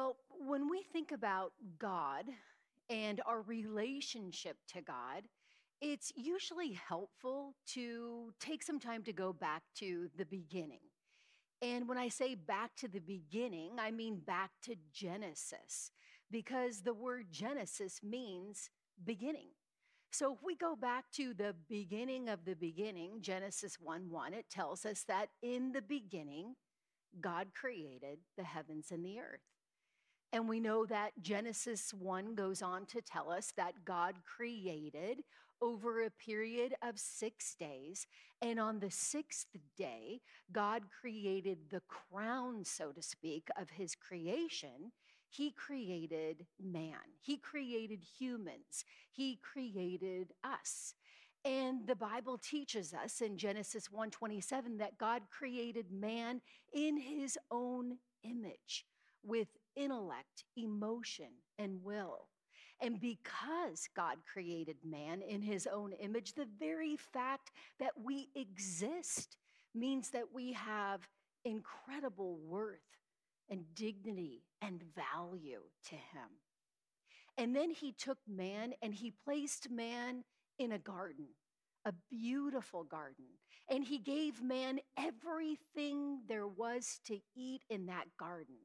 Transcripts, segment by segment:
Well, when we think about God and our relationship to God, it's usually helpful to take some time to go back to the beginning. And when I say back to the beginning, I mean back to Genesis, because the word Genesis means beginning. So if we go back to the beginning of the beginning, Genesis 1 1, it tells us that in the beginning, God created the heavens and the earth. And we know that Genesis 1 goes on to tell us that God created over a period of six days. And on the sixth day, God created the crown, so to speak, of his creation. He created man, he created humans, he created us. And the Bible teaches us in Genesis 1:27 that God created man in his own image with intellect, emotion, and will. And because God created man in his own image, the very fact that we exist means that we have incredible worth and dignity and value to him. And then he took man and he placed man in a garden, a beautiful garden. And he gave man everything there was to eat in that garden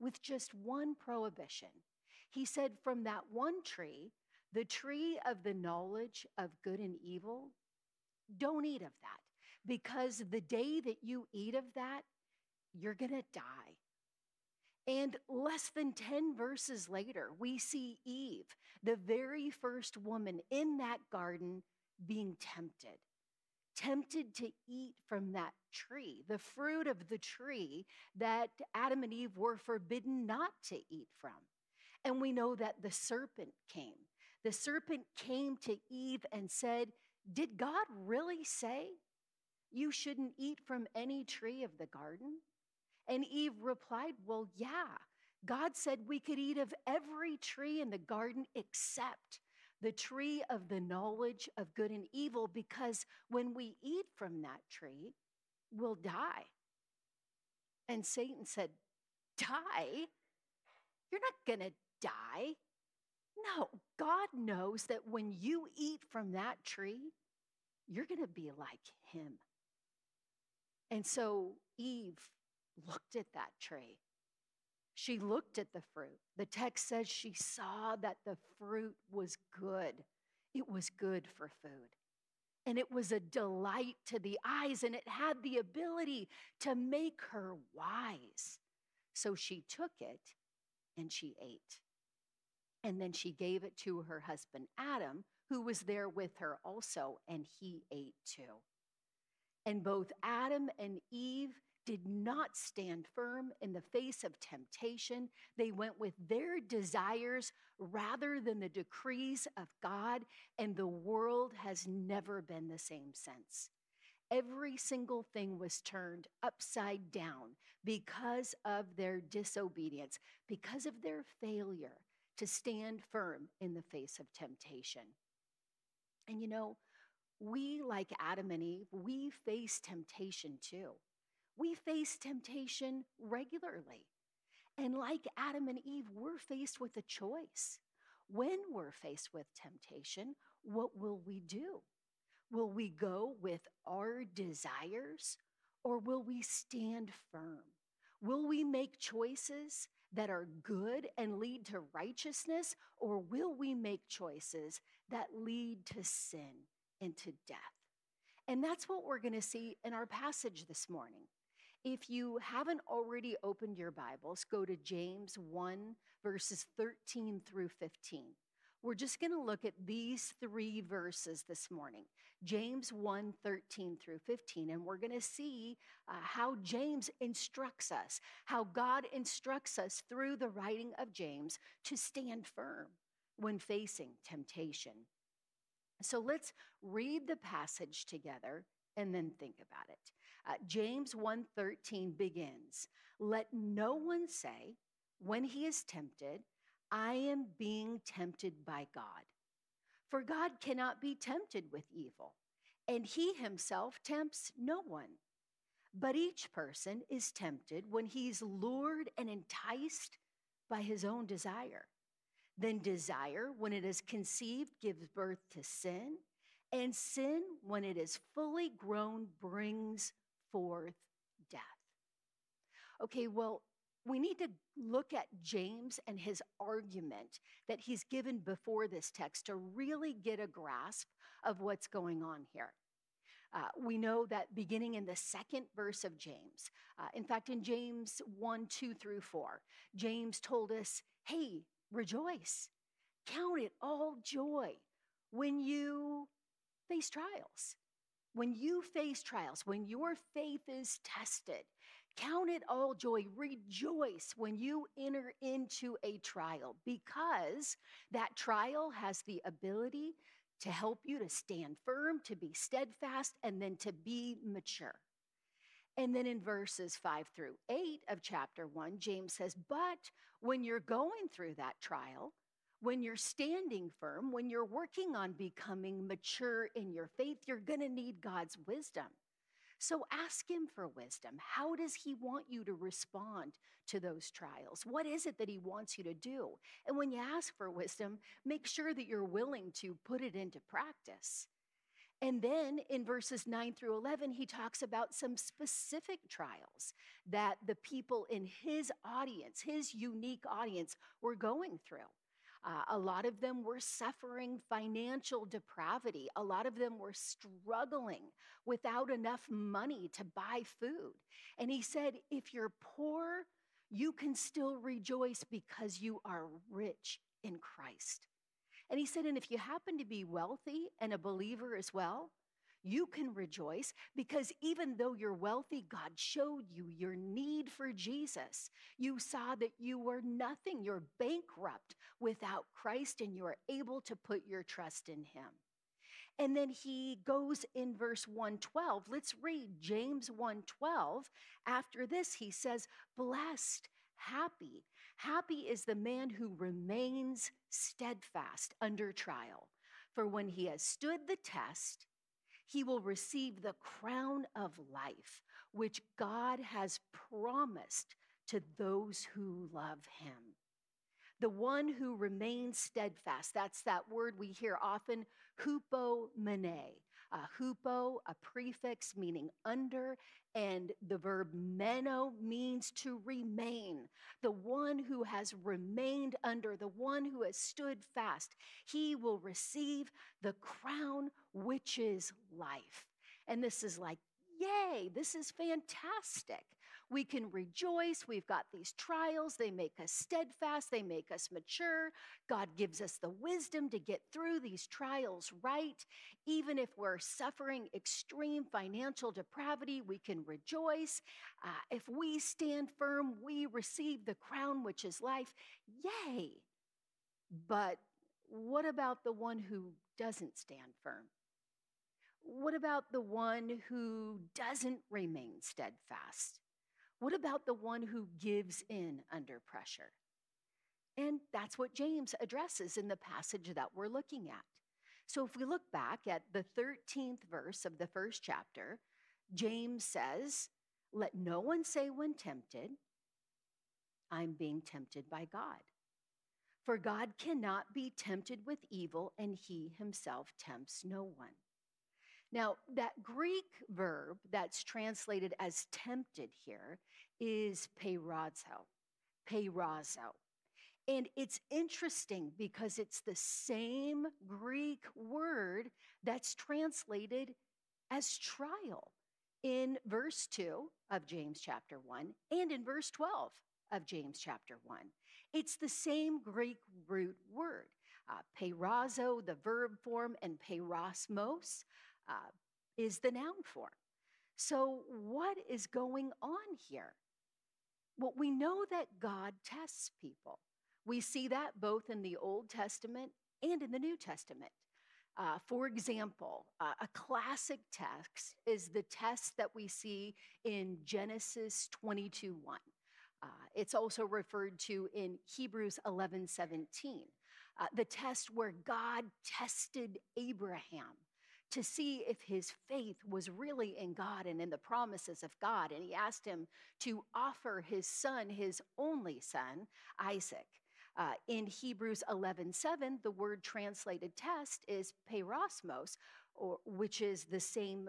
with just one prohibition. He said, From that one tree, the tree of the knowledge of good and evil, don't eat of that because the day that you eat of that, you're going to die. And less than 10 verses later, we see Eve, the very first woman in that garden, being tempted. Tempted to eat from that tree, the fruit of the tree that Adam and Eve were forbidden not to eat from. And we know that the serpent came. The serpent came to Eve and said, Did God really say you shouldn't eat from any tree of the garden? And Eve replied, Well, yeah. God said we could eat of every tree in the garden except the tree of the knowledge of good and evil, because when we eat from that tree, we'll die. And Satan said, Die? You're not going to die. No, God knows that when you eat from that tree, you're going to be like him. And so Eve looked at that tree. She looked at the fruit. The text says she saw that the fruit was good. It was good for food. And it was a delight to the eyes, and it had the ability to make her wise. So she took it and she ate. And then she gave it to her husband Adam, who was there with her also, and he ate too. And both Adam and Eve did not stand firm in the face of temptation. They went with their desires rather than the decrees of God, and the world has never been the same since. Every single thing was turned upside down because of their disobedience, because of their failure to stand firm in the face of temptation. And you know, we, like Adam and Eve, we face temptation too. We face temptation regularly. And like Adam and Eve, we're faced with a choice. When we're faced with temptation, what will we do? Will we go with our desires or will we stand firm? Will we make choices that are good and lead to righteousness, or will we make choices that lead to sin and to death? And that's what we're going to see in our passage this morning. If you haven't already opened your Bibles, go to James 1, verses 13 through 15. We're just going to look at these three verses this morning James 1 13 through 15. And we're going to see uh, how James instructs us, how God instructs us through the writing of James to stand firm when facing temptation. So let's read the passage together and then think about it. Uh, James 1:13 begins, "Let no one say when he is tempted, I am being tempted by God. For God cannot be tempted with evil, and he himself tempts no one. But each person is tempted when he's lured and enticed by his own desire. Then desire, when it is conceived, gives birth to sin. And sin, when it is fully grown, brings forth death. Okay, well, we need to look at James and his argument that he's given before this text to really get a grasp of what's going on here. Uh, we know that beginning in the second verse of James, uh, in fact, in James 1 2 through 4, James told us, hey, rejoice, count it all joy when you face trials. When you face trials, when your faith is tested, Count it all joy. Rejoice when you enter into a trial because that trial has the ability to help you to stand firm, to be steadfast, and then to be mature. And then in verses five through eight of chapter one, James says, But when you're going through that trial, when you're standing firm, when you're working on becoming mature in your faith, you're going to need God's wisdom. So ask Him for wisdom. How does He want you to respond to those trials? What is it that He wants you to do? And when you ask for wisdom, make sure that you're willing to put it into practice. And then in verses 9 through 11, he talks about some specific trials that the people in his audience, his unique audience, were going through. Uh, a lot of them were suffering financial depravity. A lot of them were struggling without enough money to buy food. And he said, if you're poor, you can still rejoice because you are rich in Christ. And he said, and if you happen to be wealthy and a believer as well, you can rejoice because even though you're wealthy, God showed you your need for Jesus. You saw that you were nothing, you're bankrupt without Christ, and you are able to put your trust in Him. And then he goes in verse 112. Let's read James 112. After this, he says, Blessed, happy. Happy is the man who remains steadfast under trial. For when he has stood the test, he will receive the crown of life, which God has promised to those who love him. The one who remains steadfast, that's that word we hear often, hupomene. A hupo, a prefix meaning under, and the verb meno means to remain. The one who has remained under, the one who has stood fast, he will receive the crown which is life. And this is like, yay, this is fantastic. We can rejoice. We've got these trials. They make us steadfast. They make us mature. God gives us the wisdom to get through these trials right. Even if we're suffering extreme financial depravity, we can rejoice. Uh, if we stand firm, we receive the crown, which is life. Yay. But what about the one who doesn't stand firm? What about the one who doesn't remain steadfast? What about the one who gives in under pressure? And that's what James addresses in the passage that we're looking at. So if we look back at the 13th verse of the first chapter, James says, Let no one say when tempted, I'm being tempted by God. For God cannot be tempted with evil, and he himself tempts no one. Now, that Greek verb that's translated as tempted here is peirazo, peirazo. And it's interesting because it's the same Greek word that's translated as trial in verse 2 of James chapter 1 and in verse 12 of James chapter 1. It's the same Greek root word. Uh, the verb form, and peirasmos, uh, is the noun form. So, what is going on here? Well, we know that God tests people. We see that both in the Old Testament and in the New Testament. Uh, for example, uh, a classic text is the test that we see in Genesis 22 1. Uh, it's also referred to in Hebrews 11 17, uh, the test where God tested Abraham to see if his faith was really in God and in the promises of God. And he asked him to offer his son, his only son, Isaac. Uh, in Hebrews 11 7, the word translated test is peirasmos, or, which is the same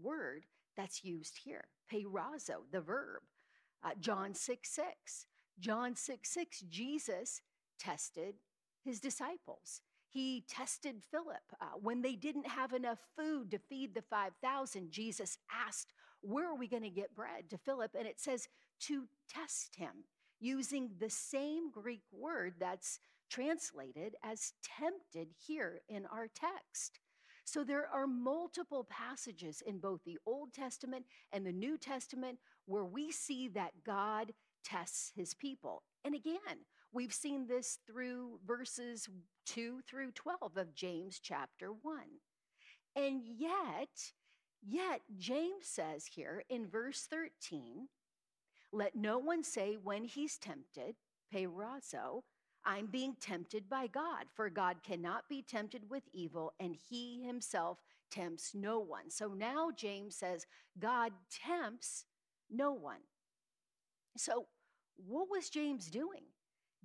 word that's used here. Peirazo, the verb. Uh, John 6 6. John 6 6, Jesus tested his disciples. He tested Philip. Uh, when they didn't have enough food to feed the 5,000, Jesus asked, Where are we going to get bread to Philip? And it says to test him using the same Greek word that's translated as tempted here in our text. So there are multiple passages in both the Old Testament and the New Testament where we see that God tests his people. And again, we've seen this through verses 2 through 12 of James chapter 1. And yet, yet James says here in verse 13, let no one say when he's tempted, peirazo, I'm being tempted by God, for God cannot be tempted with evil, and he himself tempts no one. So now James says, God tempts no one. So, what was James doing?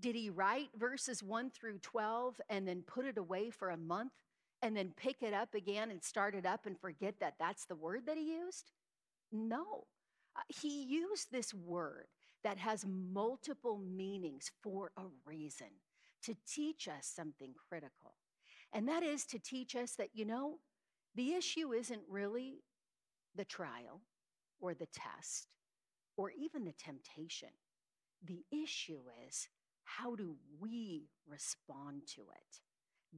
Did he write verses 1 through 12 and then put it away for a month and then pick it up again and start it up and forget that that's the word that he used? No. Uh, he used this word that has multiple meanings for a reason to teach us something critical. And that is to teach us that, you know, the issue isn't really the trial or the test or even the temptation. The issue is how do we respond to it?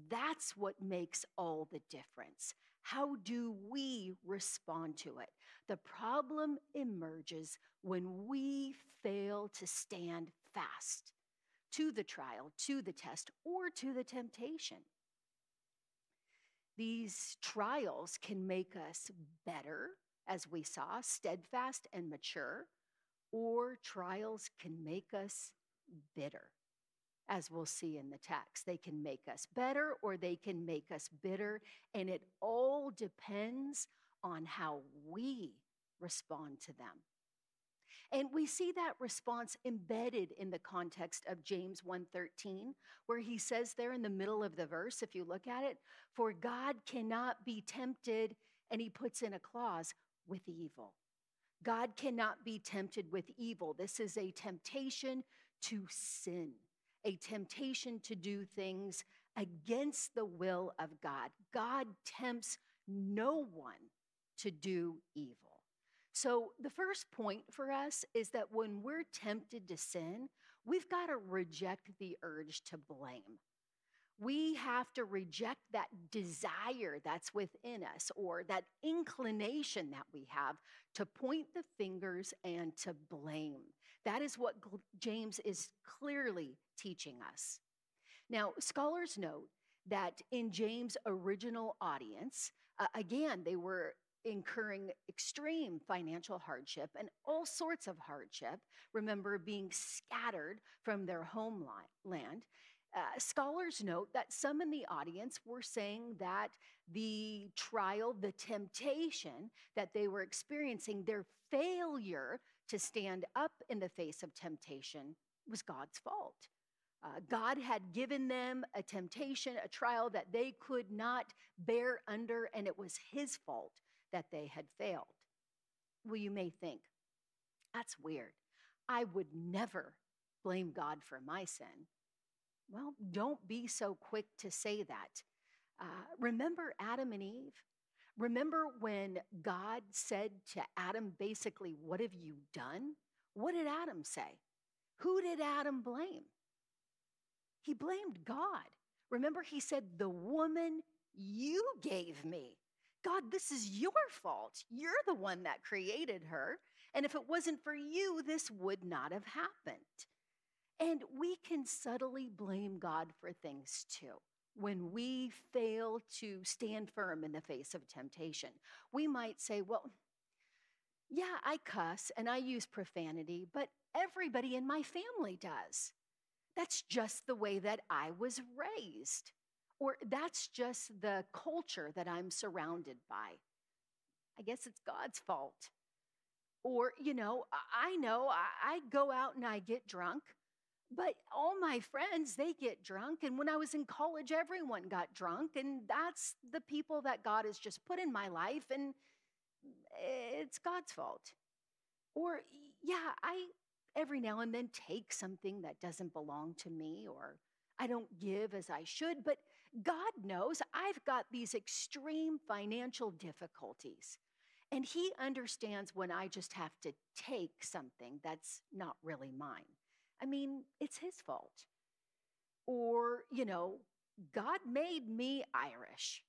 That's what makes all the difference. How do we respond to it? The problem emerges when we fail to stand fast to the trial, to the test, or to the temptation. These trials can make us better, as we saw, steadfast and mature, or trials can make us bitter as we'll see in the text. They can make us better or they can make us bitter, and it all depends on how we respond to them. And we see that response embedded in the context of James 1:13, where he says there in the middle of the verse, if you look at it, for God cannot be tempted, and he puts in a clause with evil. God cannot be tempted with evil. This is a temptation to sin a temptation to do things against the will of God. God tempts no one to do evil. So, the first point for us is that when we're tempted to sin, we've got to reject the urge to blame. We have to reject that desire that's within us or that inclination that we have to point the fingers and to blame. That is what James is clearly teaching us. Now, scholars note that in James' original audience, uh, again, they were incurring extreme financial hardship and all sorts of hardship. Remember, being scattered from their homeland. Uh, scholars note that some in the audience were saying that the trial, the temptation that they were experiencing, their failure to stand up in the face of temptation was God's fault. Uh, God had given them a temptation, a trial that they could not bear under, and it was His fault that they had failed. Well, you may think, that's weird. I would never blame God for my sin. Well, don't be so quick to say that. Uh, remember Adam and Eve? Remember when God said to Adam, basically, What have you done? What did Adam say? Who did Adam blame? He blamed God. Remember, he said, The woman you gave me. God, this is your fault. You're the one that created her. And if it wasn't for you, this would not have happened. And we can subtly blame God for things too when we fail to stand firm in the face of temptation. We might say, well, yeah, I cuss and I use profanity, but everybody in my family does. That's just the way that I was raised. Or that's just the culture that I'm surrounded by. I guess it's God's fault. Or, you know, I know I go out and I get drunk, but all my friends, they get drunk. And when I was in college, everyone got drunk. And that's the people that God has just put in my life. And it's God's fault. Or, yeah, I every now and then take something that doesn't belong to me, or I don't give as I should. But God knows I've got these extreme financial difficulties. And He understands when I just have to take something that's not really mine. I mean, it's His fault. Or, you know, God made me Irish,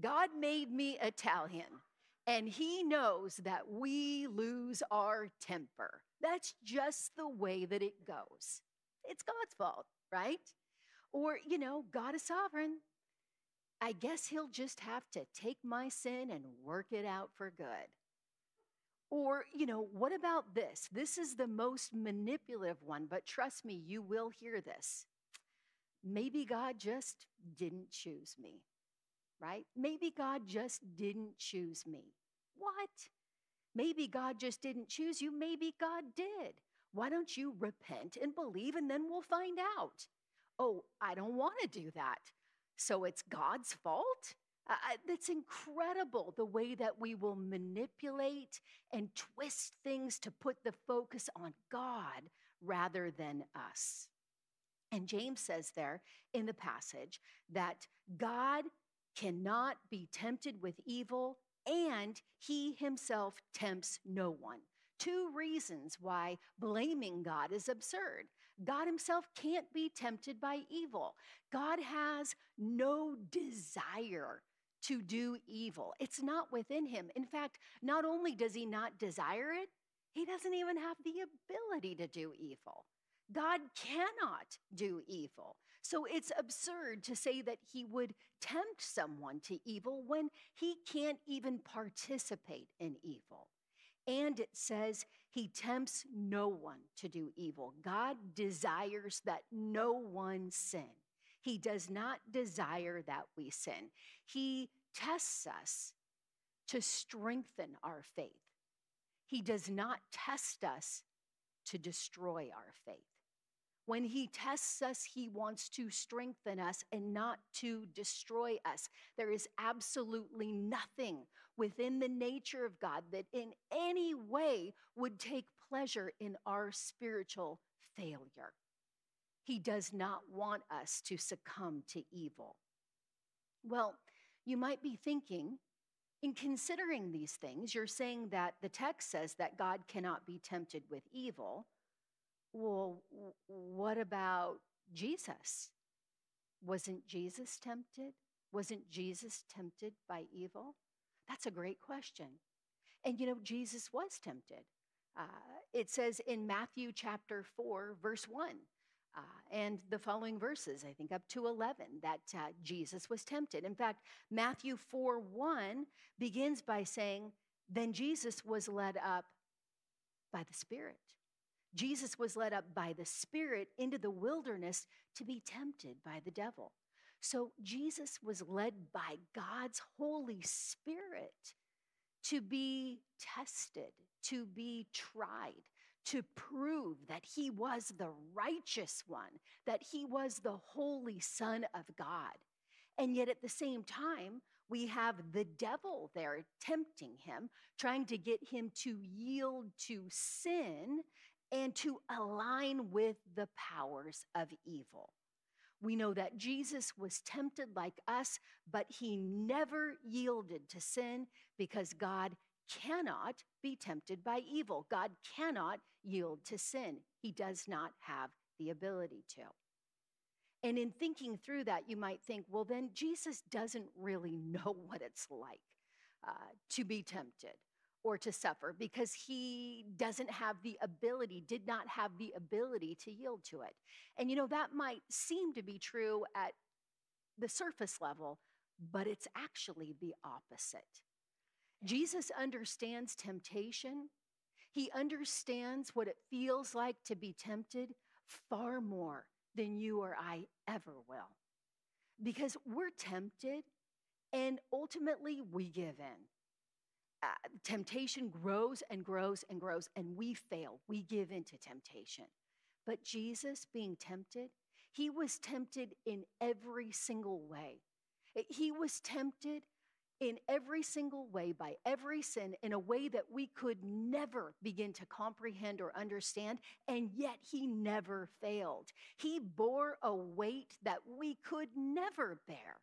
God made me Italian. And he knows that we lose our temper. That's just the way that it goes. It's God's fault, right? Or, you know, God is sovereign. I guess he'll just have to take my sin and work it out for good. Or, you know, what about this? This is the most manipulative one, but trust me, you will hear this. Maybe God just didn't choose me right? Maybe God just didn't choose me. What? Maybe God just didn't choose you. Maybe God did. Why don't you repent and believe and then we'll find out? Oh, I don't want to do that. So it's God's fault? That's incredible the way that we will manipulate and twist things to put the focus on God rather than us. And James says there in the passage that God cannot be tempted with evil, and he himself tempts no one. Two reasons why blaming God is absurd. God himself can't be tempted by evil. God has no desire to do evil, it's not within him. In fact, not only does he not desire it, he doesn't even have the ability to do evil. God cannot do evil. So it's absurd to say that he would tempt someone to evil when he can't even participate in evil. And it says he tempts no one to do evil. God desires that no one sin. He does not desire that we sin. He tests us to strengthen our faith. He does not test us to destroy our faith. When he tests us, he wants to strengthen us and not to destroy us. There is absolutely nothing within the nature of God that in any way would take pleasure in our spiritual failure. He does not want us to succumb to evil. Well, you might be thinking, in considering these things, you're saying that the text says that God cannot be tempted with evil. Well, what about Jesus? Wasn't Jesus tempted? Wasn't Jesus tempted by evil? That's a great question. And you know, Jesus was tempted. Uh, it says in Matthew chapter 4, verse 1, uh, and the following verses, I think up to 11, that uh, Jesus was tempted. In fact, Matthew 4 1 begins by saying, Then Jesus was led up by the Spirit. Jesus was led up by the Spirit into the wilderness to be tempted by the devil. So Jesus was led by God's Holy Spirit to be tested, to be tried, to prove that he was the righteous one, that he was the holy Son of God. And yet at the same time, we have the devil there tempting him, trying to get him to yield to sin and to align with the powers of evil. We know that Jesus was tempted like us, but he never yielded to sin because God cannot be tempted by evil. God cannot yield to sin. He does not have the ability to. And in thinking through that, you might think, well, then Jesus doesn't really know what it's like uh, to be tempted or to suffer because he doesn't have the ability, did not have the ability to yield to it. And you know, that might seem to be true at the surface level, but it's actually the opposite. Jesus understands temptation. He understands what it feels like to be tempted far more than you or I ever will. because we're tempted and ultimately we give in. Uh, temptation grows and grows and grows, and we fail. We give in to temptation. But Jesus, being tempted, he was tempted in every single way. He was tempted in every single way by every sin in a way that we could never begin to comprehend or understand, and yet he never failed. He bore a weight that we could never bear.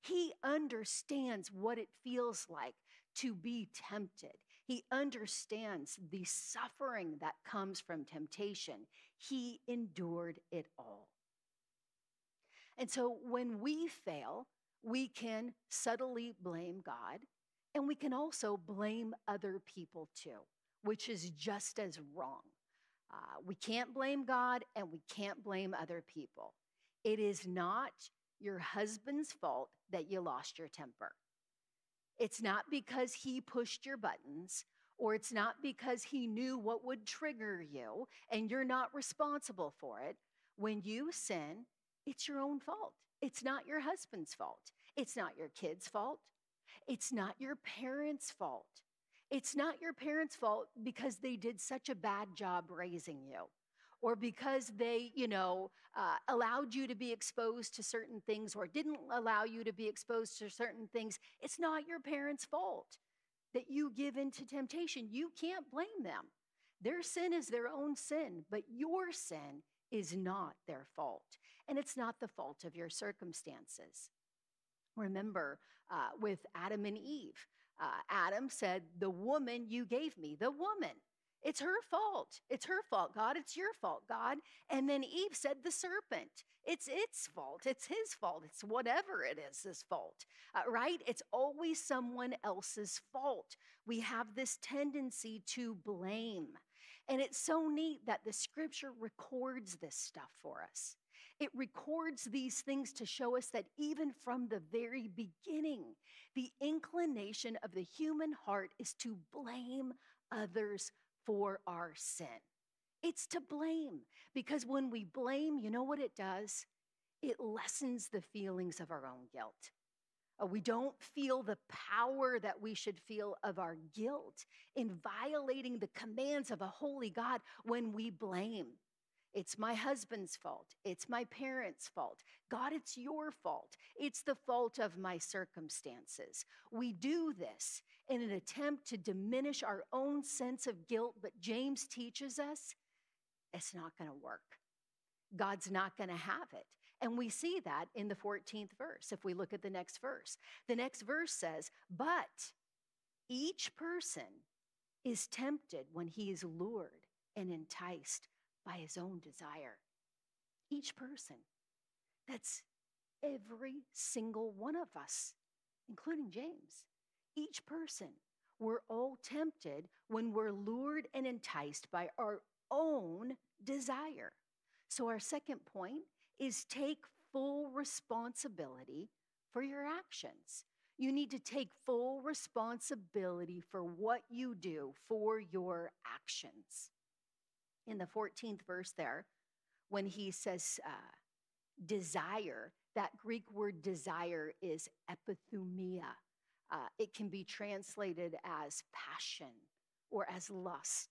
He understands what it feels like to be tempted. He understands the suffering that comes from temptation. He endured it all. And so when we fail, we can subtly blame God, and we can also blame other people too, which is just as wrong. Uh, we can't blame God and we can't blame other people. It is not your husband's fault that you lost your temper. It's not because he pushed your buttons, or it's not because he knew what would trigger you and you're not responsible for it. When you sin, it's your own fault. It's not your husband's fault. It's not your kid's fault. It's not your parents' fault. It's not your parents' fault because they did such a bad job raising you or because they, you know, uh, allowed you to be exposed to certain things or didn't allow you to be exposed to certain things. It's not your parents' fault that you give into temptation. You can't blame them. Their sin is their own sin, but your sin is not their fault. And it's not the fault of your circumstances. Remember uh, with Adam and Eve, uh, Adam said, The woman you gave me, the woman. It's her fault. It's her fault, God. It's your fault, God. And then Eve said, The serpent. It's its fault. It's his fault. It's whatever it is, his fault, uh, right? It's always someone else's fault. We have this tendency to blame. And it's so neat that the scripture records this stuff for us. It records these things to show us that even from the very beginning, the inclination of the human heart is to blame others for our sin. It's to blame because when we blame, you know what it does? It lessens the feelings of our own guilt. Uh, we don't feel the power that we should feel of our guilt in violating the commands of a holy God when we blame. It's my husband's fault. It's my parents' fault. God, it's your fault. It's the fault of my circumstances. We do this in an attempt to diminish our own sense of guilt, but James teaches us it's not going to work. God's not going to have it. And we see that in the 14th verse. If we look at the next verse, the next verse says, But each person is tempted when he is lured and enticed by his own desire. Each person. That's every single one of us, including James. Each person. We're all tempted when we're lured and enticed by our own desire. So, our second point is take full responsibility for your actions. You need to take full responsibility for what you do for your actions in the 14th verse there, when he says uh, desire, that Greek word desire is epithumia. Uh, it can be translated as passion or as lust.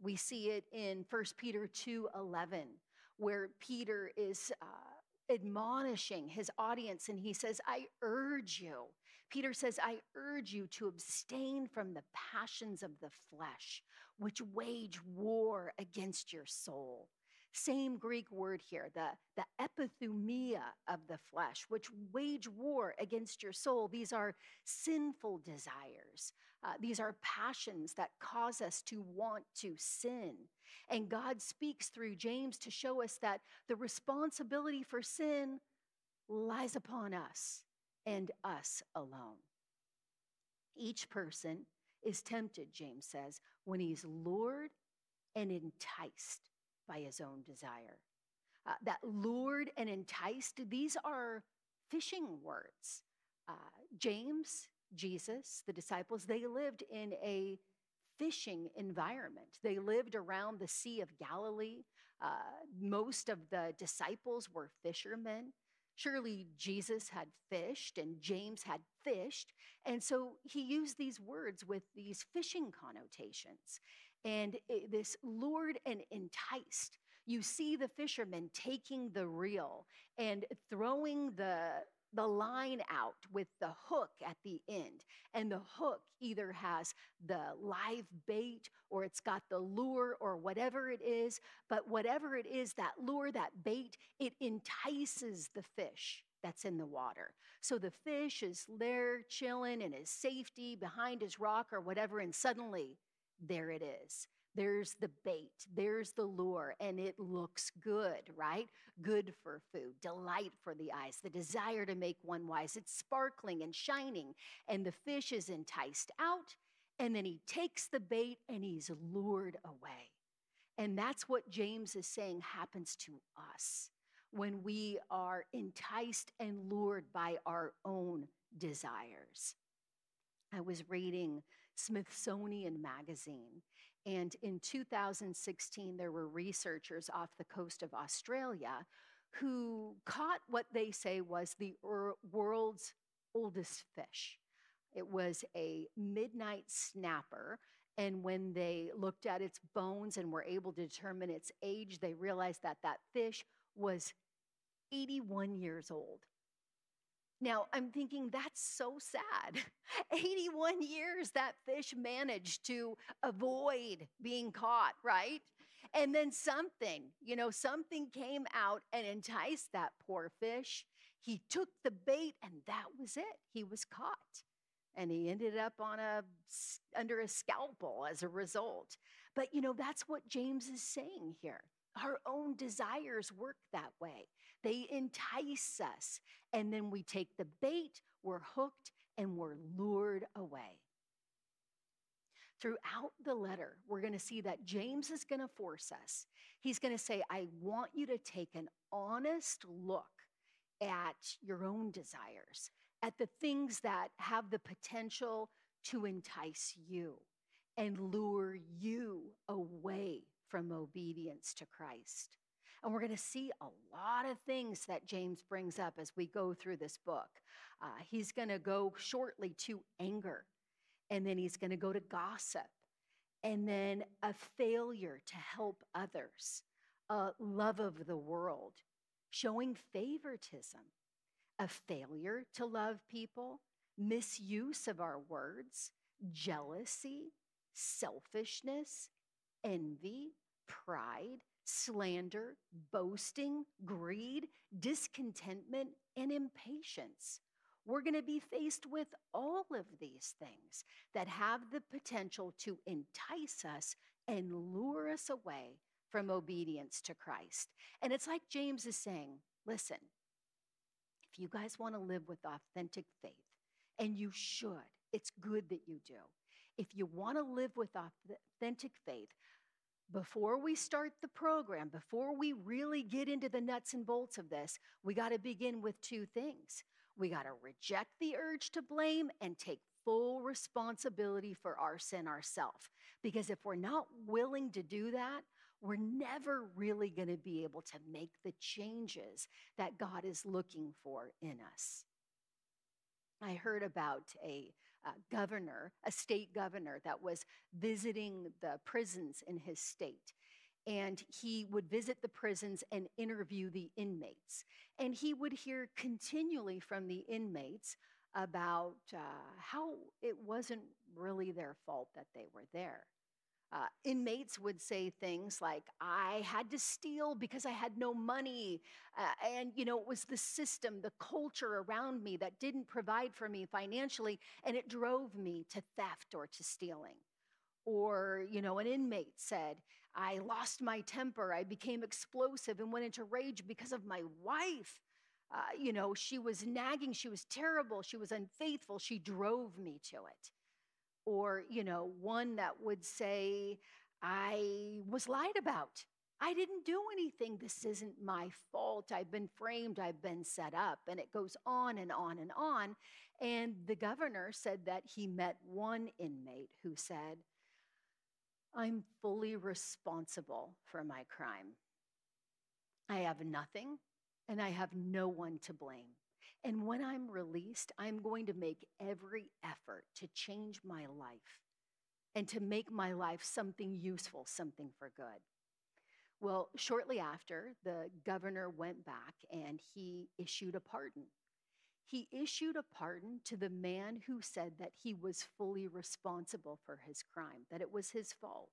We see it in 1 Peter 2 11, where Peter is uh, admonishing his audience and he says, I urge you. Peter says, I urge you to abstain from the passions of the flesh, which wage war against your soul. Same Greek word here, the, the epithumia of the flesh, which wage war against your soul. These are sinful desires. Uh, these are passions that cause us to want to sin. And God speaks through James to show us that the responsibility for sin lies upon us and us alone. Each person is tempted, James says, when he's lured and enticed by his own desire. Uh, that lured and enticed, these are fishing words. Uh, James, Jesus, the disciples, they lived in a fishing environment. They lived around the Sea of Galilee. Uh, most of the disciples were fishermen. Surely Jesus had fished and James had fished. And so he used these words with these fishing connotations. And it, this lured and enticed. You see the fishermen taking the reel and throwing the the line out with the hook at the end. And the hook either has the live bait or it's got the lure or whatever it is. But whatever it is, that lure, that bait, it entices the fish that's in the water. So the fish is there chilling in his safety behind his rock or whatever, and suddenly there it is. There's the bait, there's the lure, and it looks good, right? Good for food, delight for the eyes, the desire to make one wise. It's sparkling and shining, and the fish is enticed out, and then he takes the bait and he's lured away. And that's what James is saying happens to us when we are enticed and lured by our own desires. I was reading Smithsonian Magazine, and in 2016, there were researchers off the coast of Australia who caught what they say was the world's oldest fish. It was a midnight snapper. And when they looked at its bones and were able to determine its age, they realized that that fish was 81 years old. Now, I'm thinking that's so sad. 81 years that fish managed to avoid being caught, right? And then something, you know, something came out and enticed that poor fish. He took the bait and that was it. He was caught. And he ended up on a under a scalpel as a result. But you know, that's what James is saying here. Our own desires work that way. They entice us. And then we take the bait, we're hooked, and we're lured away. Throughout the letter, we're going to see that James is going to force us. He's going to say, I want you to take an honest look at your own desires, at the things that have the potential to entice you and lure you away from obedience to Christ. And we're going to see a lot of things that James brings up as we go through this book. Uh, he's going to go shortly to anger, and then he's going to go to gossip, and then a failure to help others, a love of the world, showing favoritism, a failure to love people, misuse of our words, jealousy, selfishness, envy, pride, slander, boasting, greed, discontentment, and impatience. We're going to be faced with all of these things that have the potential to entice us and lure us away from obedience to Christ. And it's like James is saying listen, if you guys want to live with authentic faith, and you should, it's good that you do. If you want to live with authentic faith, before we start the program, before we really get into the nuts and bolts of this, we got to begin with two things. We got to reject the urge to blame and take full responsibility for our sin ourselves. Because if we're not willing to do that, we're never really going to be able to make the changes that God is looking for in us. I heard about a uh, governor, a state governor that was visiting the prisons in his state. And he would visit the prisons and interview the inmates. And he would hear continually from the inmates about uh, how it wasn't really their fault that they were there. Uh, inmates would say things like, I had to steal because I had no money. Uh, and, you know, it was the system, the culture around me that didn't provide for me financially, and it drove me to theft or to stealing. Or, you know, an inmate said, I lost my temper. I became explosive and went into rage because of my wife. Uh, you know, she was nagging. She was terrible. She was unfaithful. She drove me to it or, you know, one that would say, I was lied about. I didn't do anything. This isn't my fault. I've been framed. I've been set up. And it goes on and on and on. And the governor said that he met one inmate who said, I'm fully responsible for my crime. I have nothing and I have no one to blame. And when I'm released, I'm going to make every effort to change my life and to make my life something useful, something for good. Well, shortly after, the governor went back and he issued a pardon. He issued a pardon to the man who said that he was fully responsible for his crime, that it was his fault.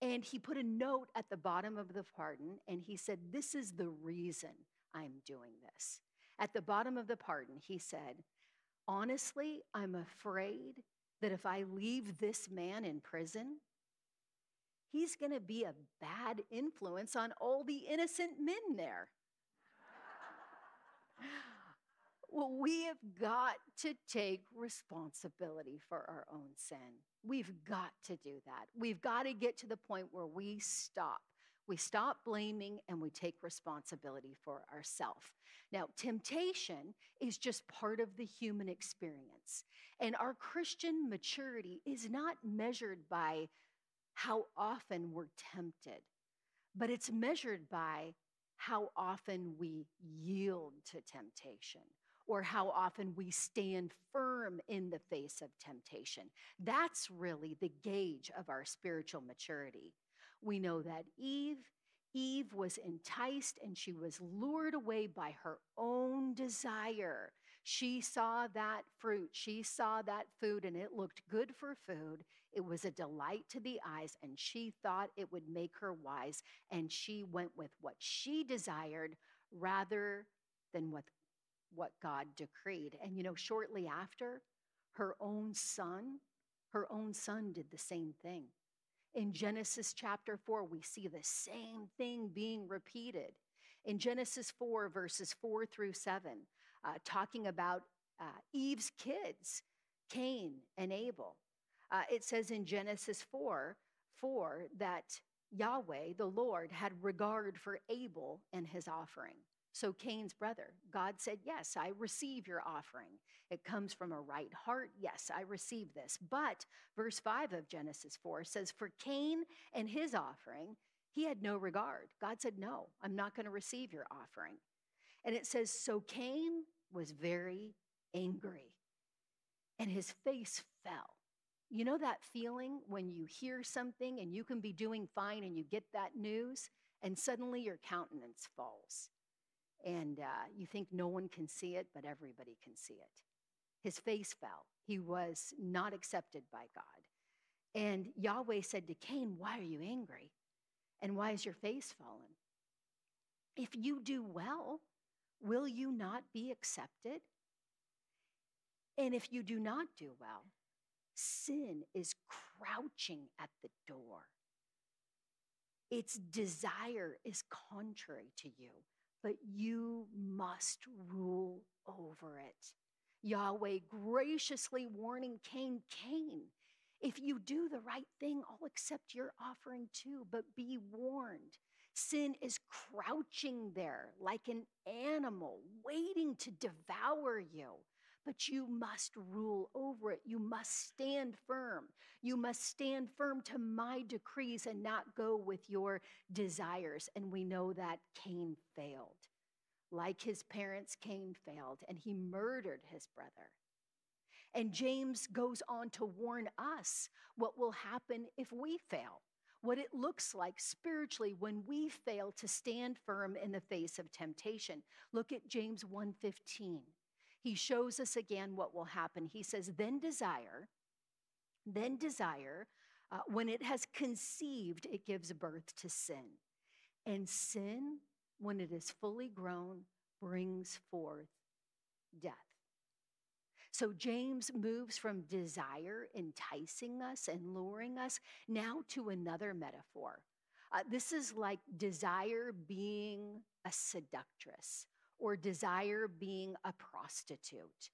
And he put a note at the bottom of the pardon and he said, This is the reason I'm doing this. At the bottom of the pardon, he said, Honestly, I'm afraid that if I leave this man in prison, he's going to be a bad influence on all the innocent men there. well, we have got to take responsibility for our own sin. We've got to do that. We've got to get to the point where we stop. We stop blaming and we take responsibility for ourselves. Now, temptation is just part of the human experience. And our Christian maturity is not measured by how often we're tempted, but it's measured by how often we yield to temptation or how often we stand firm in the face of temptation. That's really the gauge of our spiritual maturity. We know that Eve Eve was enticed and she was lured away by her own desire. She saw that fruit, she saw that food, and it looked good for food. It was a delight to the eyes, and she thought it would make her wise. And she went with what she desired rather than with what God decreed. And you know, shortly after, her own son, her own son did the same thing. In Genesis chapter 4, we see the same thing being repeated. In Genesis 4, verses 4 through 7, uh, talking about uh, Eve's kids, Cain and Abel. Uh, it says in Genesis 4 4 that Yahweh, the Lord, had regard for Abel and his offering. So Cain's brother, God said, Yes, I receive your offering. It comes from a right heart. Yes, I receive this. But verse 5 of Genesis 4 says, For Cain and his offering, he had no regard. God said, No, I'm not going to receive your offering. And it says, So Cain was very angry and his face fell. You know that feeling when you hear something and you can be doing fine and you get that news and suddenly your countenance falls? And uh, you think no one can see it, but everybody can see it. His face fell. He was not accepted by God. And Yahweh said to Cain, Why are you angry? And why is your face fallen? If you do well, will you not be accepted? And if you do not do well, sin is crouching at the door. Its desire is contrary to you but you must rule over it. Yahweh graciously warning Cain, Cain, if you do the right thing, I'll accept your offering too, but be warned. Sin is crouching there like an animal waiting to devour you but you must rule over it. You must stand firm. You must stand firm to my decrees and not go with your desires. And we know that Cain failed. Like his parents, Cain failed, and he murdered his brother. And James goes on to warn us what will happen if we fail, what it looks like spiritually when we fail to stand firm in the face of temptation. Look at James 1:15 he shows us again what will happen. He says, Then desire, then desire, uh, when it has conceived, it gives birth to sin. And sin, when it is fully grown, brings forth death. So James moves from desire enticing us and luring us now to another metaphor. Uh, this is like desire being a seductress or desire being a prostitute.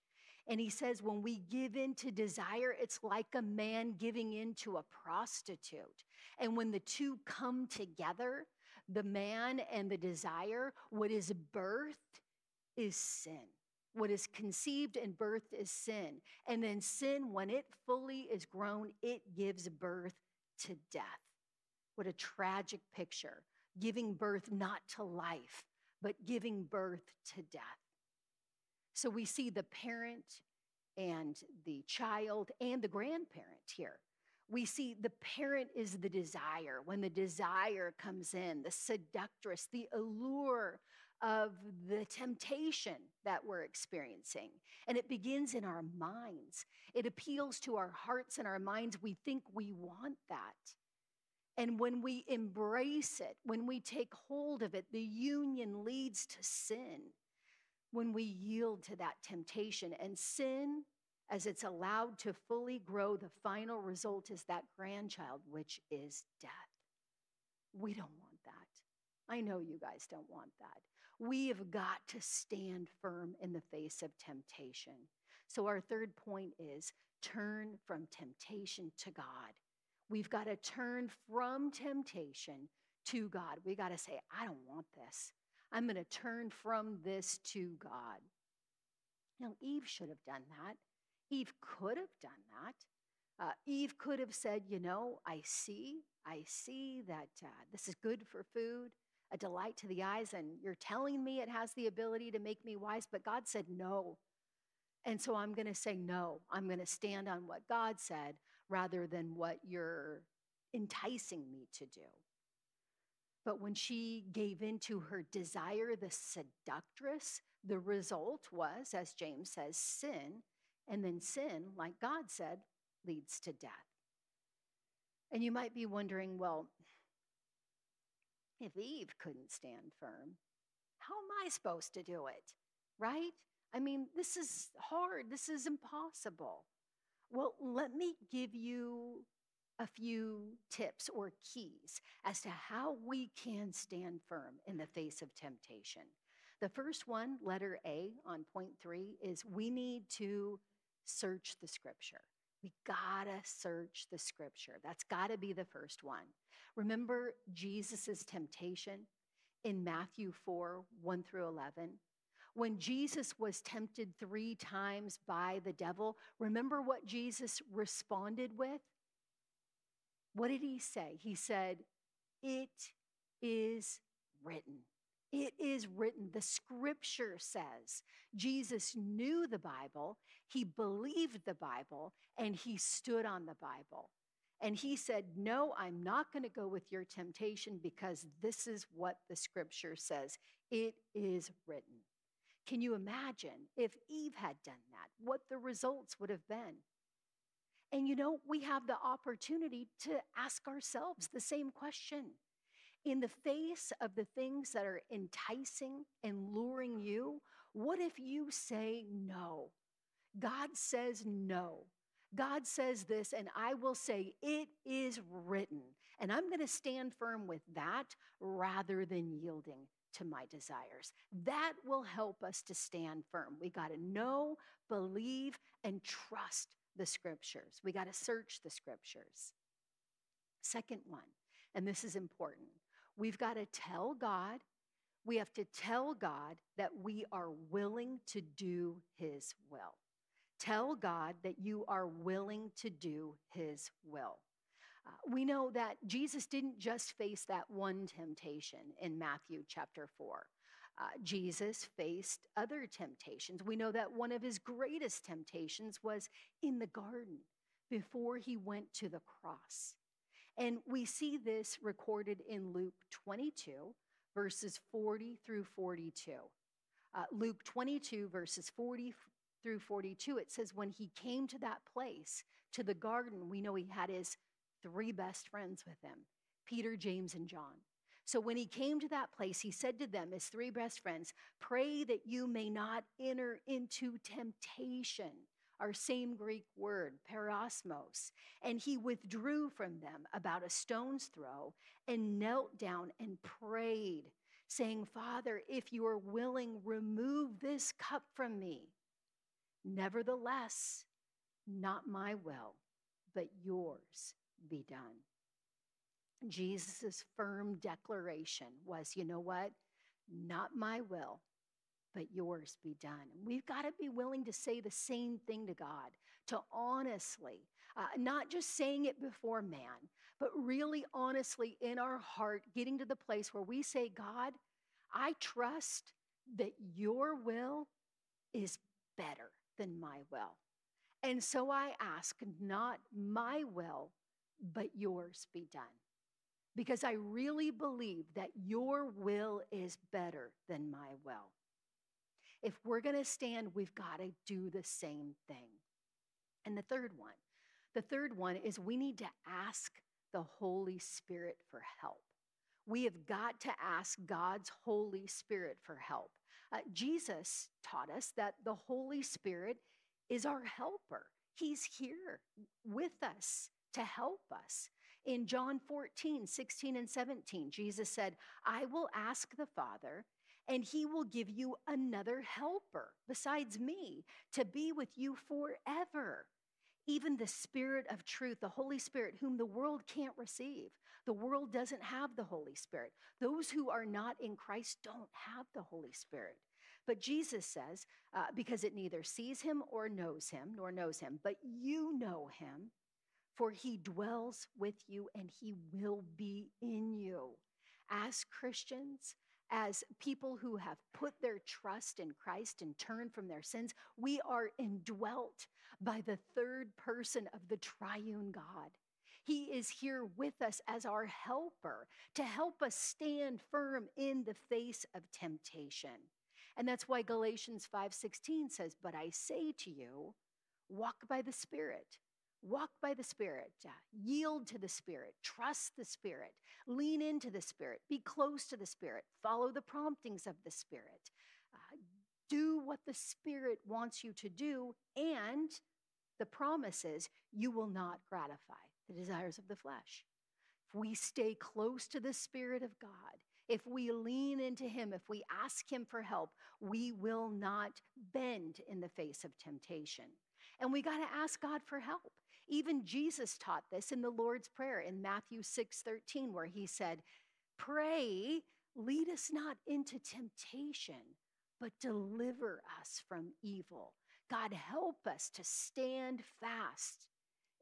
And he says, when we give in to desire, it's like a man giving in to a prostitute. And when the two come together, the man and the desire, what is birthed is sin. What is conceived and birthed is sin. And then sin, when it fully is grown, it gives birth to death. What a tragic picture. Giving birth not to life, but giving birth to death. So we see the parent and the child and the grandparent here. We see the parent is the desire. When the desire comes in, the seductress, the allure of the temptation that we're experiencing. And it begins in our minds. It appeals to our hearts and our minds. We think we want that. And when we embrace it, when we take hold of it, the union leads to sin. When we yield to that temptation and sin, as it's allowed to fully grow, the final result is that grandchild, which is death. We don't want that. I know you guys don't want that. We have got to stand firm in the face of temptation. So, our third point is turn from temptation to God. We've got to turn from temptation to God. We got to say, I don't want this. I'm going to turn from this to God. Now, Eve should have done that. Eve could have done that. Uh, Eve could have said, You know, I see, I see that uh, this is good for food a delight to the eyes, and you're telling me it has the ability to make me wise, but God said no. And so I'm going to say no. I'm going to stand on what God said rather than what you're enticing me to do. But when she gave in to her desire, the seductress, the result was, as James says, sin. And then sin, like God said, leads to death. And you might be wondering, well, if Eve couldn't stand firm, how am I supposed to do it? Right? I mean, this is hard. This is impossible. Well, let me give you a few tips or keys as to how we can stand firm in the face of temptation. The first one, letter A on point three, is we need to search the scripture. We gotta search the scripture. That's gotta be the first one. Remember Jesus' temptation in Matthew 4 1 through 11? When Jesus was tempted three times by the devil, remember what Jesus responded with? What did he say? He said, It is written. It is written. The scripture says Jesus knew the Bible, he believed the Bible, and he stood on the Bible. And he said, No, I'm not going to go with your temptation because this is what the scripture says. It is written. Can you imagine if Eve had done that, what the results would have been? And you know, we have the opportunity to ask ourselves the same question. In the face of the things that are enticing and luring you, what if you say no? God says no. God says this, and I will say, It is written. And I'm going to stand firm with that rather than yielding to my desires. That will help us to stand firm. We got to know, believe, and trust the scriptures. We got to search the scriptures. Second one, and this is important, we've got to tell God, we have to tell God that we are willing to do his will. Tell God that you are willing to do his will. We know that Jesus didn't just face that one temptation in Matthew chapter 4. Uh, Jesus faced other temptations. We know that one of his greatest temptations was in the garden before he went to the cross. And we see this recorded in Luke 22, verses 40 through 42. Uh, Luke 22, verses 40 through 42, it says, When he came to that place, to the garden, we know he had his three best friends with him Peter, James, and John. So when he came to that place, he said to them, his three best friends, Pray that you may not enter into temptation. Our same Greek word, peirasmos. And he withdrew from them about a stone's throw and knelt down and prayed, saying, Father, if you are willing, remove this cup from me. Nevertheless, not my will, but yours be done. Jesus' firm declaration was, you know what? Not my will, but yours be done. we've got to be willing to say the same thing to God, to honestly, uh, not just saying it before man, but really honestly in our heart, getting to the place where we say, God, I trust that your will is better than my will. And so I ask, not my will, but yours be done. Because I really believe that your will is better than my will. If we're going to stand, we've got to do the same thing. And the third one, the third one is we need to ask the Holy Spirit for help. We have got to ask God's Holy Spirit for help. Uh, Jesus taught us that the Holy Spirit is our helper. He's here with us to help us. In John 14, 16, and 17, Jesus said, I will ask the Father, and he will give you another helper besides me to be with you forever. Even the Spirit of truth, the Holy Spirit, whom the world can't receive. The world doesn't have the Holy Spirit. Those who are not in Christ don't have the Holy Spirit. But Jesus says, uh, because it neither sees him or knows him, nor knows him, but you know him, for he dwells with you and he will be in you. As Christians, as people who have put their trust in Christ and turned from their sins, we are indwelt by the third person of the triune God. He is here with us as our helper to help us stand firm in the face of temptation. And that's why Galatians 5:16 says, "But I say to you, walk by the Spirit." Walk by the Spirit, uh, yield to the Spirit, trust the Spirit, lean into the Spirit, be close to the Spirit, follow the promptings of the Spirit, uh, do what the Spirit wants you to do, and the promise is you will not gratify the desires of the flesh. If we stay close to the Spirit of God, if we lean into Him, if we ask Him for help, we will not bend in the face of temptation. And we got to ask God for help. Even Jesus taught this in the Lord's Prayer in Matthew 6 13, where he said, Pray, lead us not into temptation, but deliver us from evil. God, help us to stand fast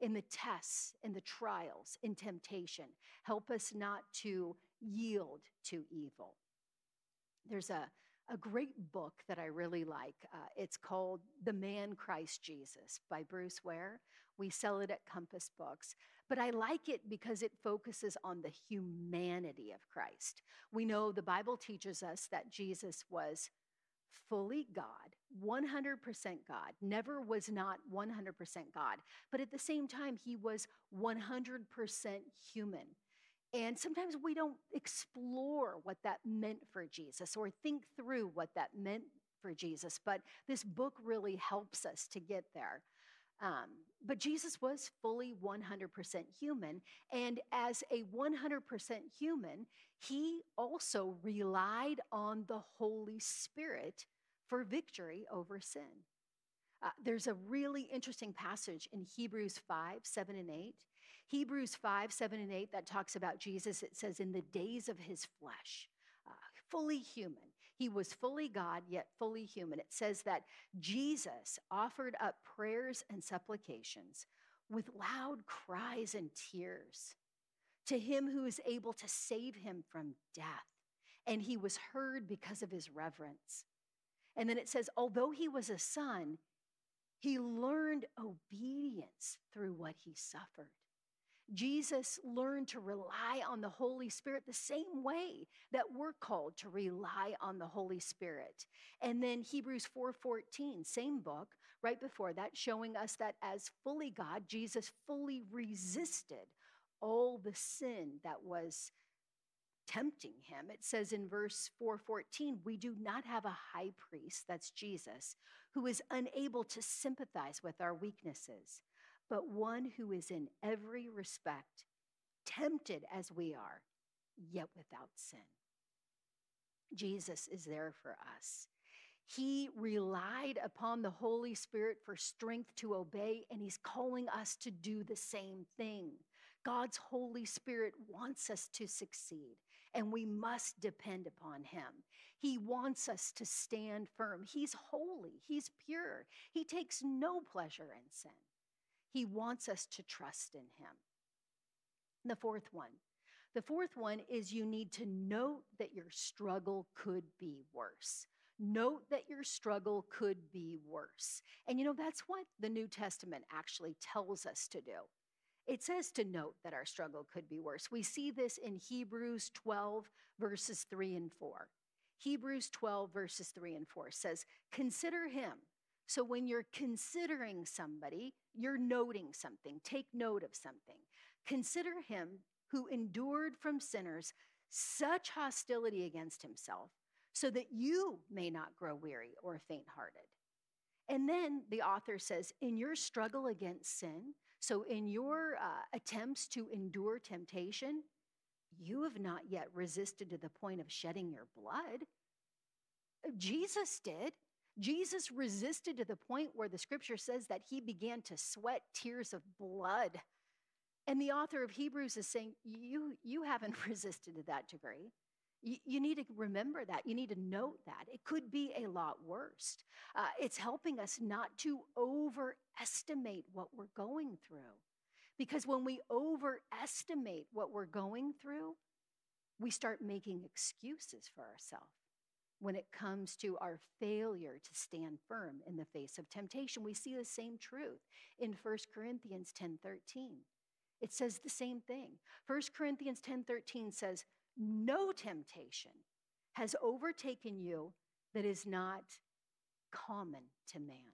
in the tests, in the trials, in temptation. Help us not to yield to evil. There's a, a great book that I really like. Uh, it's called The Man Christ Jesus by Bruce Ware. We sell it at Compass Books. But I like it because it focuses on the humanity of Christ. We know the Bible teaches us that Jesus was fully God, 100% God, never was not 100% God, but at the same time, he was 100% human. And sometimes we don't explore what that meant for Jesus or think through what that meant for Jesus, but this book really helps us to get there. Um, but Jesus was fully 100% human. And as a 100% human, he also relied on the Holy Spirit for victory over sin. Uh, there's a really interesting passage in Hebrews 5 7 and 8. Hebrews 5 7 and 8 that talks about Jesus. It says, In the days of his flesh, uh, fully human. He was fully God, yet fully human. It says that Jesus offered up prayers and supplications with loud cries and tears to him who is able to save him from death. And he was heard because of his reverence. And then it says, although he was a son, he learned obedience through what he suffered. Jesus learned to rely on the Holy Spirit the same way that we're called to rely on the Holy Spirit. And then Hebrews 4:14, same book, right before that showing us that as fully God, Jesus fully resisted all the sin that was tempting him. It says in verse 4:14, we do not have a high priest, that's Jesus, who is unable to sympathize with our weaknesses, but one who is in every respect tempted as we are, yet without sin. Jesus is there for us. He relied upon the Holy Spirit for strength to obey, and He's calling us to do the same thing. God's Holy Spirit wants us to succeed, and we must depend upon Him. He wants us to stand firm. He's holy, He's pure, He takes no pleasure in sin. He wants us to trust in Him. The fourth one, The fourth one is you need to note that your struggle could be worse. Note that your struggle could be worse. And you know, that's what the New Testament actually tells us to do. It says to note that our struggle could be worse. We see this in Hebrews 12, verses 3 and 4. Hebrews 12, verses 3 and 4 says, Consider him. So when you're considering somebody, you're noting something. Take note of something. Consider him who endured from sinners such hostility against himself, so that you may not grow weary or faint hearted. And then the author says, in your struggle against sin, so in your uh, attempts to endure temptation, you have not yet resisted to the point of shedding your blood. Jesus did. Jesus resisted to the point where the scripture says that he began to sweat tears of blood. And the author of Hebrews is saying, You, you haven't resisted to that degree. You, need to remember that. You need to note that. It could be a lot worse. Uh, it's helping us not to overestimate what we're going through. Because when we overestimate what we're going through, we start making excuses for ourselves when it comes to our failure to stand firm in the face of temptation. We see the same truth in 1 Corinthians 10:13. It says the same thing. 1 Corinthians 10:13 says, "No temptation has overtaken you that is not common to man."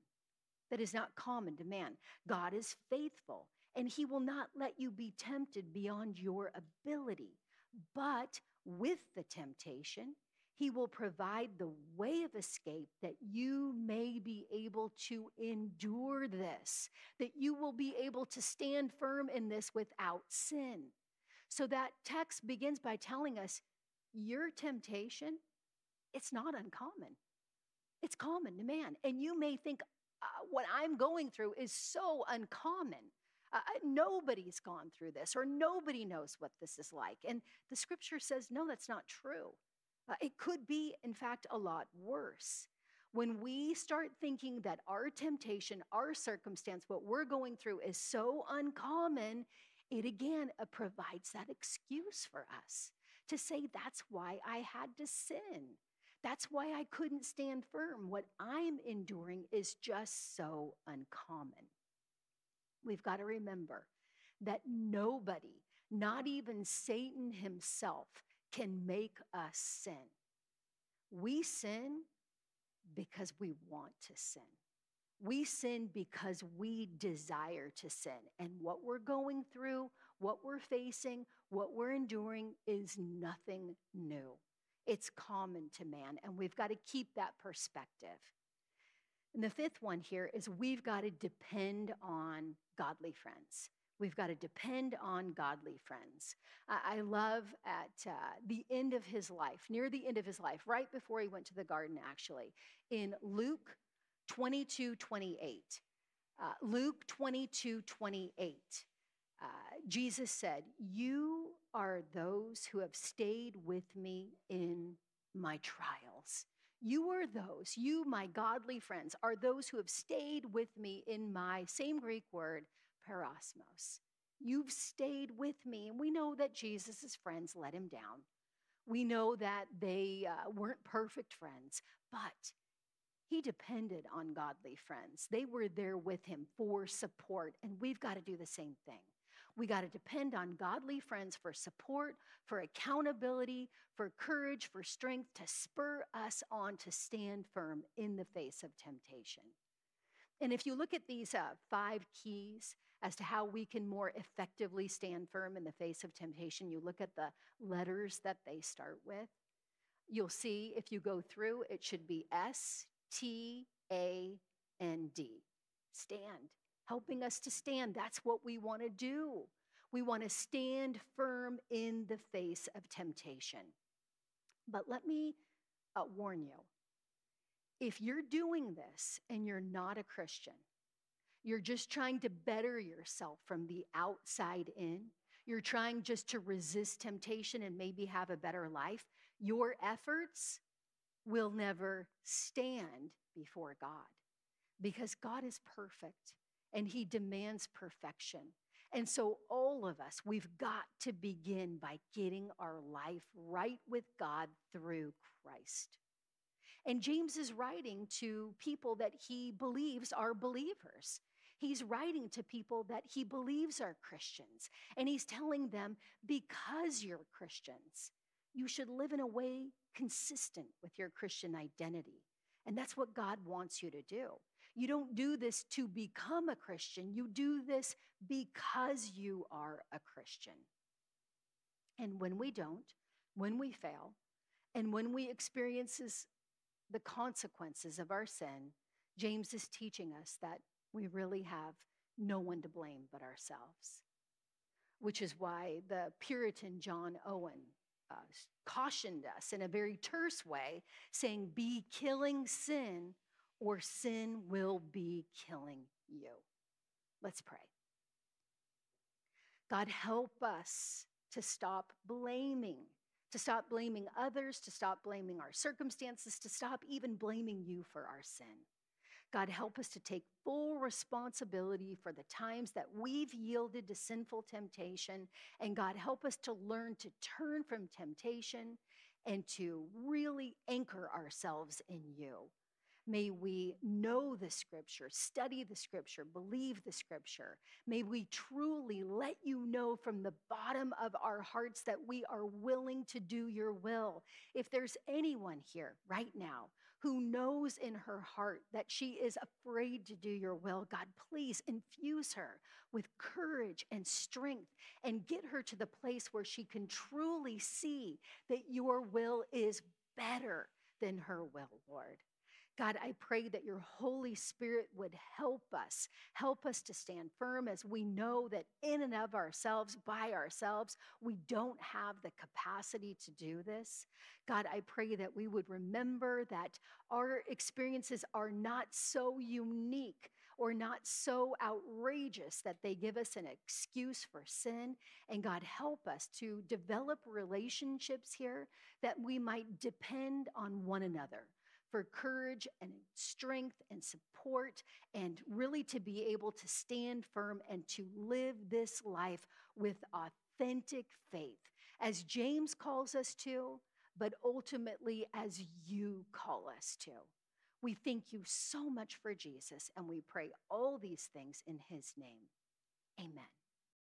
That is not common to man. God is faithful, and he will not let you be tempted beyond your ability. But with the temptation, he will provide the way of escape that you may be able to endure this, that you will be able to stand firm in this without sin. So that text begins by telling us your temptation, it's not uncommon. It's common to man. And you may think uh, what I'm going through is so uncommon. Uh, nobody's gone through this, or nobody knows what this is like. And the scripture says, no, that's not true. Uh, it could be, in fact, a lot worse. When we start thinking that our temptation, our circumstance, what we're going through is so uncommon, it again uh, provides that excuse for us to say, that's why I had to sin. That's why I couldn't stand firm. What I'm enduring is just so uncommon. We've got to remember that nobody, not even Satan himself, can make us sin. We sin because we want to sin. We sin because we desire to sin. And what we're going through, what we're facing, what we're enduring is nothing new. It's common to man, and we've got to keep that perspective. And the fifth one here is we've got to depend on godly friends. We've got to depend on godly friends. I love at uh, the end of his life, near the end of his life, right before he went to the garden, actually, in Luke 22 28. Uh, Luke 22 28. Uh, Jesus said, You are those who have stayed with me in my trials. You are those, you, my godly friends, are those who have stayed with me in my same Greek word, peirasmos. You've stayed with me. And we know that Jesus' friends let him down. We know that they uh, weren't perfect friends, but he depended on godly friends. They were there with him for support, and we've got to do the same thing. We got to depend on godly friends for support, for accountability, for courage, for strength to spur us on to stand firm in the face of temptation. And if you look at these uh, five keys as to how we can more effectively stand firm in the face of temptation, you look at the letters that they start with. You'll see if you go through, it should be S T A N D. Stand, helping us to stand. That's what we want to do. We want to stand firm in the face of temptation. But let me uh, warn you if you're doing this and you're not a Christian, you're just trying to better yourself from the outside in, you're trying just to resist temptation and maybe have a better life, your efforts will never stand before God because God is perfect and He demands perfection. And so, all of us, we've got to begin by getting our life right with God through Christ. And James is writing to people that he believes are believers. He's writing to people that he believes are Christians. And he's telling them, because you're Christians, you should live in a way consistent with your Christian identity. And that's what God wants you to do. You don't do this to become a Christian, you do this because you are a Christian. And when we don't, when we fail, and when we experience the consequences of our sin, James is teaching us that we really have no one to blame but ourselves, which is why the Puritan John Owen uh, cautioned us in a very terse way, saying, Be killing sin, or sin will be killing you. Let's pray. God, help us to stop blaming, to stop blaming others, to stop blaming our circumstances, to stop even blaming you for our sin. God, help us to take full responsibility for the times that we've yielded to sinful temptation. And God, help us to learn to turn from temptation and to really anchor ourselves in you. May we know the scripture, study the scripture, believe the scripture. May we truly let you know from the bottom of our hearts that we are willing to do your will. If there's anyone here right now who knows in her heart that she is afraid to do your will, God, please infuse her with courage and strength and get her to the place where she can truly see that your will is better than her will, Lord. God, I pray that your Holy Spirit would help us, help us to stand firm as we know that in and of ourselves, by ourselves, we don't have the capacity to do this. God, I pray that we would remember that our experiences are not so unique or not so outrageous that they give us an excuse for sin. And God, help us to develop relationships here that we might depend on one another for courage and strength and support, and really to be able to stand firm and to live this life with authentic faith, as James calls us to, but ultimately as you call us to. We thank you so much for Jesus, and we pray all these things in his name. Amen.